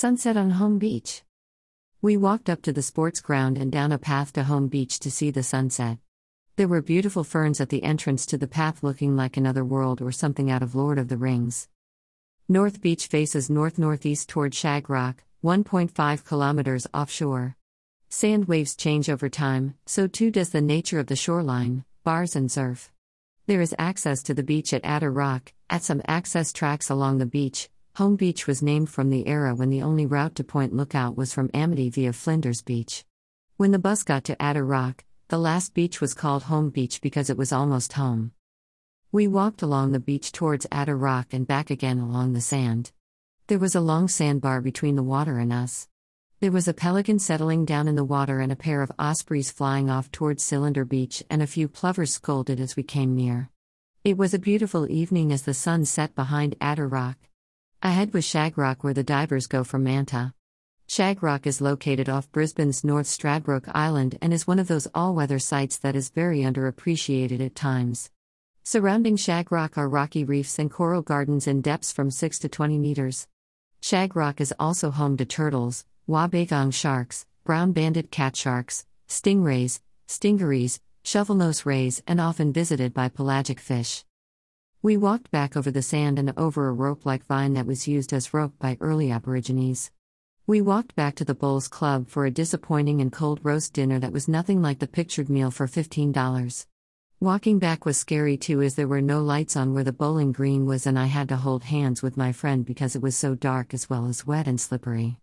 Sunset on Home Beach. We walked up to the sports ground and down a path to Home Beach to see the sunset. There were beautiful ferns at the entrance to the path looking like another world or something out of Lord of the Rings. North Beach faces north northeast toward Shag Rock, 1.5 kilometers offshore. Sand waves change over time, so too does the nature of the shoreline, bars and surf. There is access to the beach at Adder Rock, at some access tracks along the beach, Home Beach was named from the era when the only route to Point Lookout was from Amity via Flinders Beach. When the bus got to Adder Rock, the last beach was called Home Beach because it was almost home. We walked along the beach towards Adder Rock and back again along the sand. There was a long sandbar between the water and us. There was a pelican settling down in the water and a pair of ospreys flying off towards Cylinder Beach, and a few plovers scolded as we came near. It was a beautiful evening as the sun set behind Adder Rock. Ahead was Shagrock, where the divers go from Manta. Shagrock is located off Brisbane's North Stradbroke Island and is one of those all weather sites that is very underappreciated at times. Surrounding Shagrock are rocky reefs and coral gardens in depths from 6 to 20 meters. Shagrock is also home to turtles, wobbegong sharks, brown banded cat sharks, stingrays, stingarees, shovelnose rays, and often visited by pelagic fish. We walked back over the sand and over a rope like vine that was used as rope by early Aborigines. We walked back to the Bowls Club for a disappointing and cold roast dinner that was nothing like the pictured meal for $15. Walking back was scary too as there were no lights on where the bowling green was and I had to hold hands with my friend because it was so dark as well as wet and slippery.